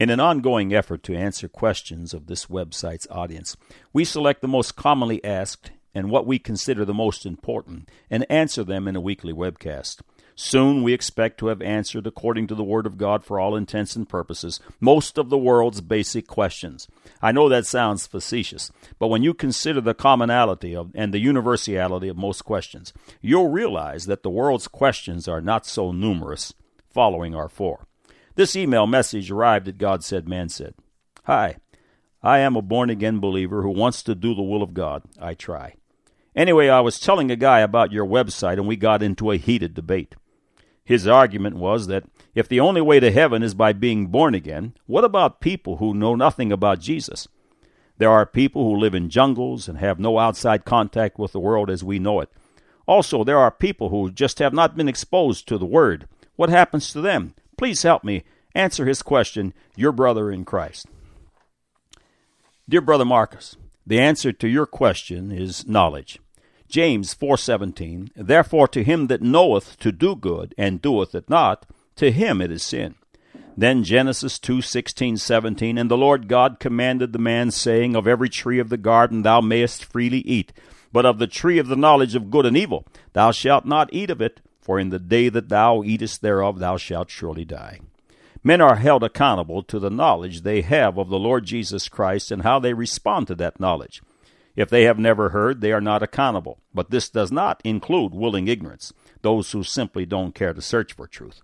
In an ongoing effort to answer questions of this website's audience, we select the most commonly asked and what we consider the most important and answer them in a weekly webcast. Soon we expect to have answered, according to the Word of God for all intents and purposes, most of the world's basic questions. I know that sounds facetious, but when you consider the commonality of, and the universality of most questions, you'll realize that the world's questions are not so numerous, following our four. This email message arrived at God Said, Man Said. Hi, I am a born again believer who wants to do the will of God. I try. Anyway, I was telling a guy about your website and we got into a heated debate. His argument was that if the only way to heaven is by being born again, what about people who know nothing about Jesus? There are people who live in jungles and have no outside contact with the world as we know it. Also, there are people who just have not been exposed to the Word. What happens to them? Please help me answer his question, your brother in Christ. Dear brother Marcus, the answer to your question is knowledge. James 4:17 Therefore to him that knoweth to do good and doeth it not to him it is sin. Then Genesis 2:16 17 And the Lord God commanded the man saying of every tree of the garden thou mayest freely eat but of the tree of the knowledge of good and evil thou shalt not eat of it for in the day that thou eatest thereof thou shalt surely die. Men are held accountable to the knowledge they have of the Lord Jesus Christ and how they respond to that knowledge. If they have never heard, they are not accountable. But this does not include willing ignorance, those who simply don't care to search for truth.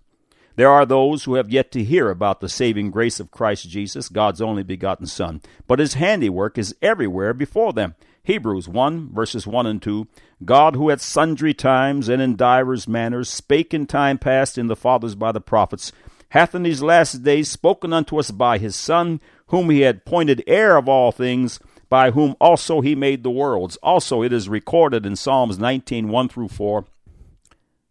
There are those who have yet to hear about the saving grace of Christ Jesus, God's only begotten Son, but his handiwork is everywhere before them. Hebrews 1, verses 1 and 2 God, who at sundry times and in divers manners spake in time past in the fathers by the prophets, hath in these last days spoken unto us by his Son, whom he had appointed heir of all things by whom also he made the worlds. Also it is recorded in Psalms 19 1 through 4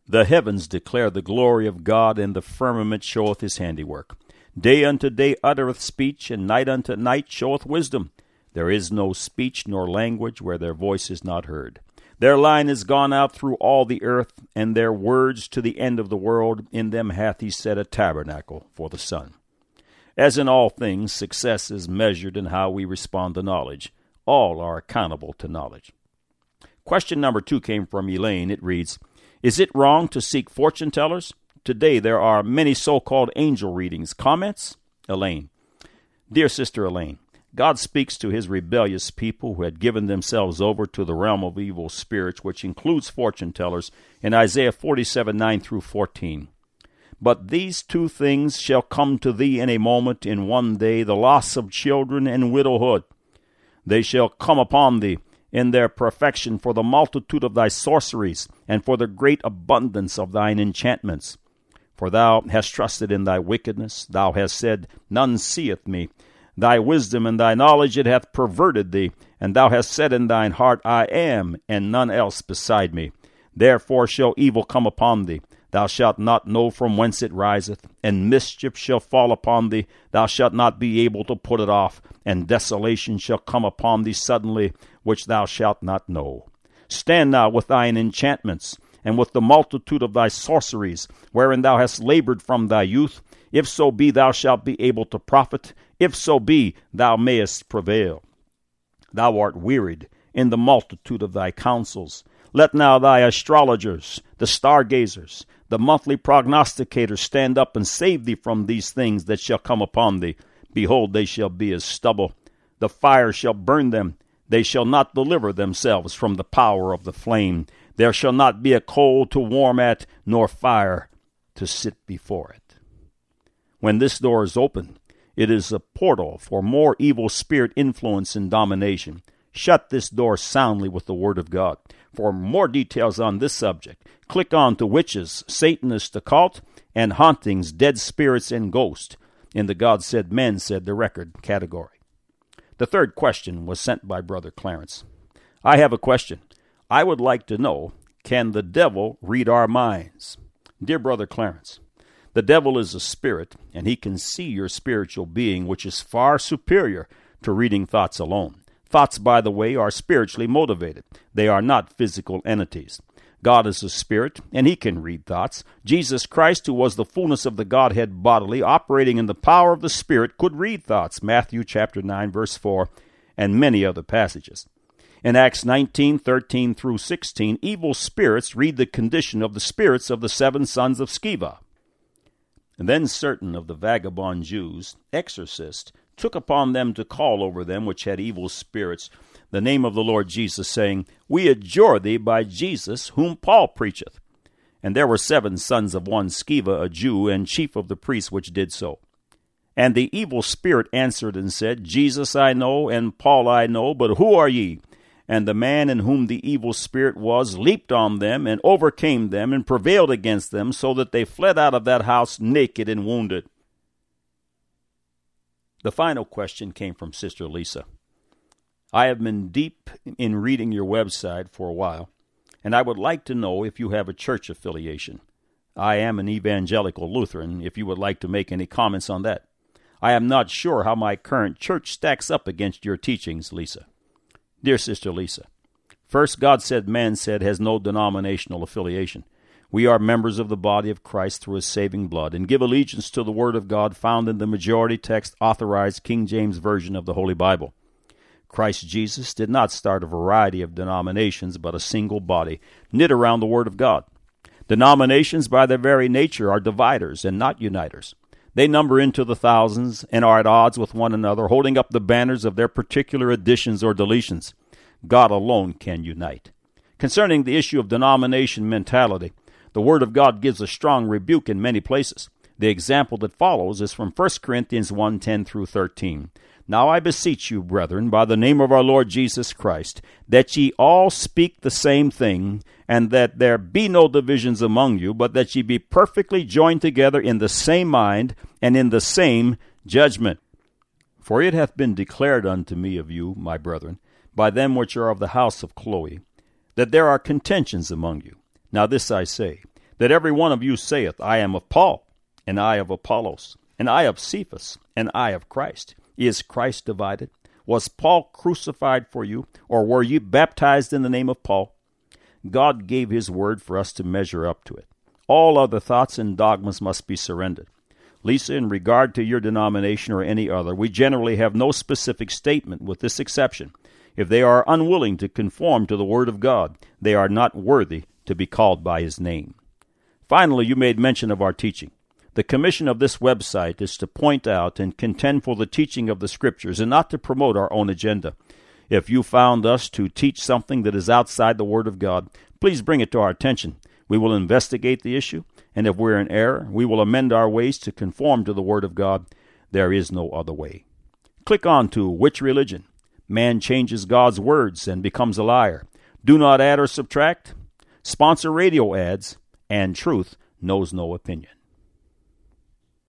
The heavens declare the glory of God, and the firmament showeth his handiwork. Day unto day uttereth speech, and night unto night showeth wisdom. There is no speech nor language where their voice is not heard. Their line is gone out through all the earth, and their words to the end of the world. In them hath he set a tabernacle for the sun. As in all things, success is measured in how we respond to knowledge. All are accountable to knowledge. Question number two came from Elaine. It reads Is it wrong to seek fortune tellers? Today there are many so called angel readings. Comments? Elaine. Dear Sister Elaine, God speaks to his rebellious people who had given themselves over to the realm of evil spirits, which includes fortune tellers, in Isaiah 47 9 through 14. But these two things shall come to thee in a moment, in one day, the loss of children and widowhood. They shall come upon thee in their perfection for the multitude of thy sorceries, and for the great abundance of thine enchantments. For thou hast trusted in thy wickedness, thou hast said, None seeth me. Thy wisdom and thy knowledge it hath perverted thee, and thou hast said in thine heart, I am, and none else beside me. Therefore shall evil come upon thee, Thou shalt not know from whence it riseth, and mischief shall fall upon thee. Thou shalt not be able to put it off, and desolation shall come upon thee suddenly, which thou shalt not know. Stand now with thine enchantments, and with the multitude of thy sorceries, wherein thou hast labored from thy youth. If so be thou shalt be able to profit, if so be thou mayest prevail. Thou art wearied in the multitude of thy counsels. Let now thy astrologers, the stargazers, the monthly prognosticators stand up and save thee from these things that shall come upon thee. Behold, they shall be as stubble. The fire shall burn them. They shall not deliver themselves from the power of the flame. There shall not be a coal to warm at, nor fire to sit before it. When this door is open, it is a portal for more evil spirit influence and domination. Shut this door soundly with the Word of God. For more details on this subject, click on to Witches, Satanist Occult, and Hauntings, Dead Spirits and Ghosts in the God Said Man Said the Record category. The third question was sent by Brother Clarence. I have a question. I would like to know can the devil read our minds? Dear Brother Clarence, the devil is a spirit, and he can see your spiritual being, which is far superior to reading thoughts alone. Thoughts, by the way, are spiritually motivated. They are not physical entities. God is a spirit, and he can read thoughts. Jesus Christ, who was the fullness of the Godhead bodily, operating in the power of the Spirit, could read thoughts. Matthew chapter 9, verse 4, and many other passages. In Acts 19, 13 through 16, evil spirits read the condition of the spirits of the seven sons of Sceva. Then certain of the vagabond Jews, exorcists, took upon them to call over them which had evil spirits the name of the Lord Jesus, saying, We adjure thee by Jesus, whom Paul preacheth. And there were seven sons of one Sceva, a Jew, and chief of the priests, which did so. And the evil spirit answered and said, Jesus I know, and Paul I know, but who are ye? And the man in whom the evil spirit was leaped on them, and overcame them, and prevailed against them, so that they fled out of that house naked and wounded. The final question came from Sister Lisa. I have been deep in reading your website for a while, and I would like to know if you have a church affiliation. I am an evangelical Lutheran, if you would like to make any comments on that. I am not sure how my current church stacks up against your teachings, Lisa. Dear Sister Lisa, First, God said, man said, has no denominational affiliation. We are members of the body of Christ through his saving blood and give allegiance to the Word of God found in the majority text authorized King James Version of the Holy Bible. Christ Jesus did not start a variety of denominations, but a single body, knit around the Word of God. Denominations, by their very nature, are dividers and not uniters. They number into the thousands and are at odds with one another, holding up the banners of their particular additions or deletions. God alone can unite. Concerning the issue of denomination mentality, the Word of God gives a strong rebuke in many places. The example that follows is from 1 Corinthians 1 10 through 13. Now I beseech you, brethren, by the name of our Lord Jesus Christ, that ye all speak the same thing, and that there be no divisions among you, but that ye be perfectly joined together in the same mind and in the same judgment. For it hath been declared unto me of you, my brethren, by them which are of the house of Chloe, that there are contentions among you. Now this I say, that every one of you saith, I am of Paul, and I of Apollos, and I of Cephas, and I of Christ. Is Christ divided? Was Paul crucified for you, or were you baptized in the name of Paul? God gave his word for us to measure up to it. All other thoughts and dogmas must be surrendered. Lisa, in regard to your denomination or any other, we generally have no specific statement, with this exception. If they are unwilling to conform to the Word of God, they are not worthy to be called by His name. Finally, you made mention of our teaching. The commission of this website is to point out and contend for the teaching of the Scriptures and not to promote our own agenda. If you found us to teach something that is outside the Word of God, please bring it to our attention. We will investigate the issue, and if we're in error, we will amend our ways to conform to the Word of God. There is no other way. Click on to Which Religion? Man changes God's words and becomes a liar. Do not add or subtract. Sponsor radio ads, and truth knows no opinion.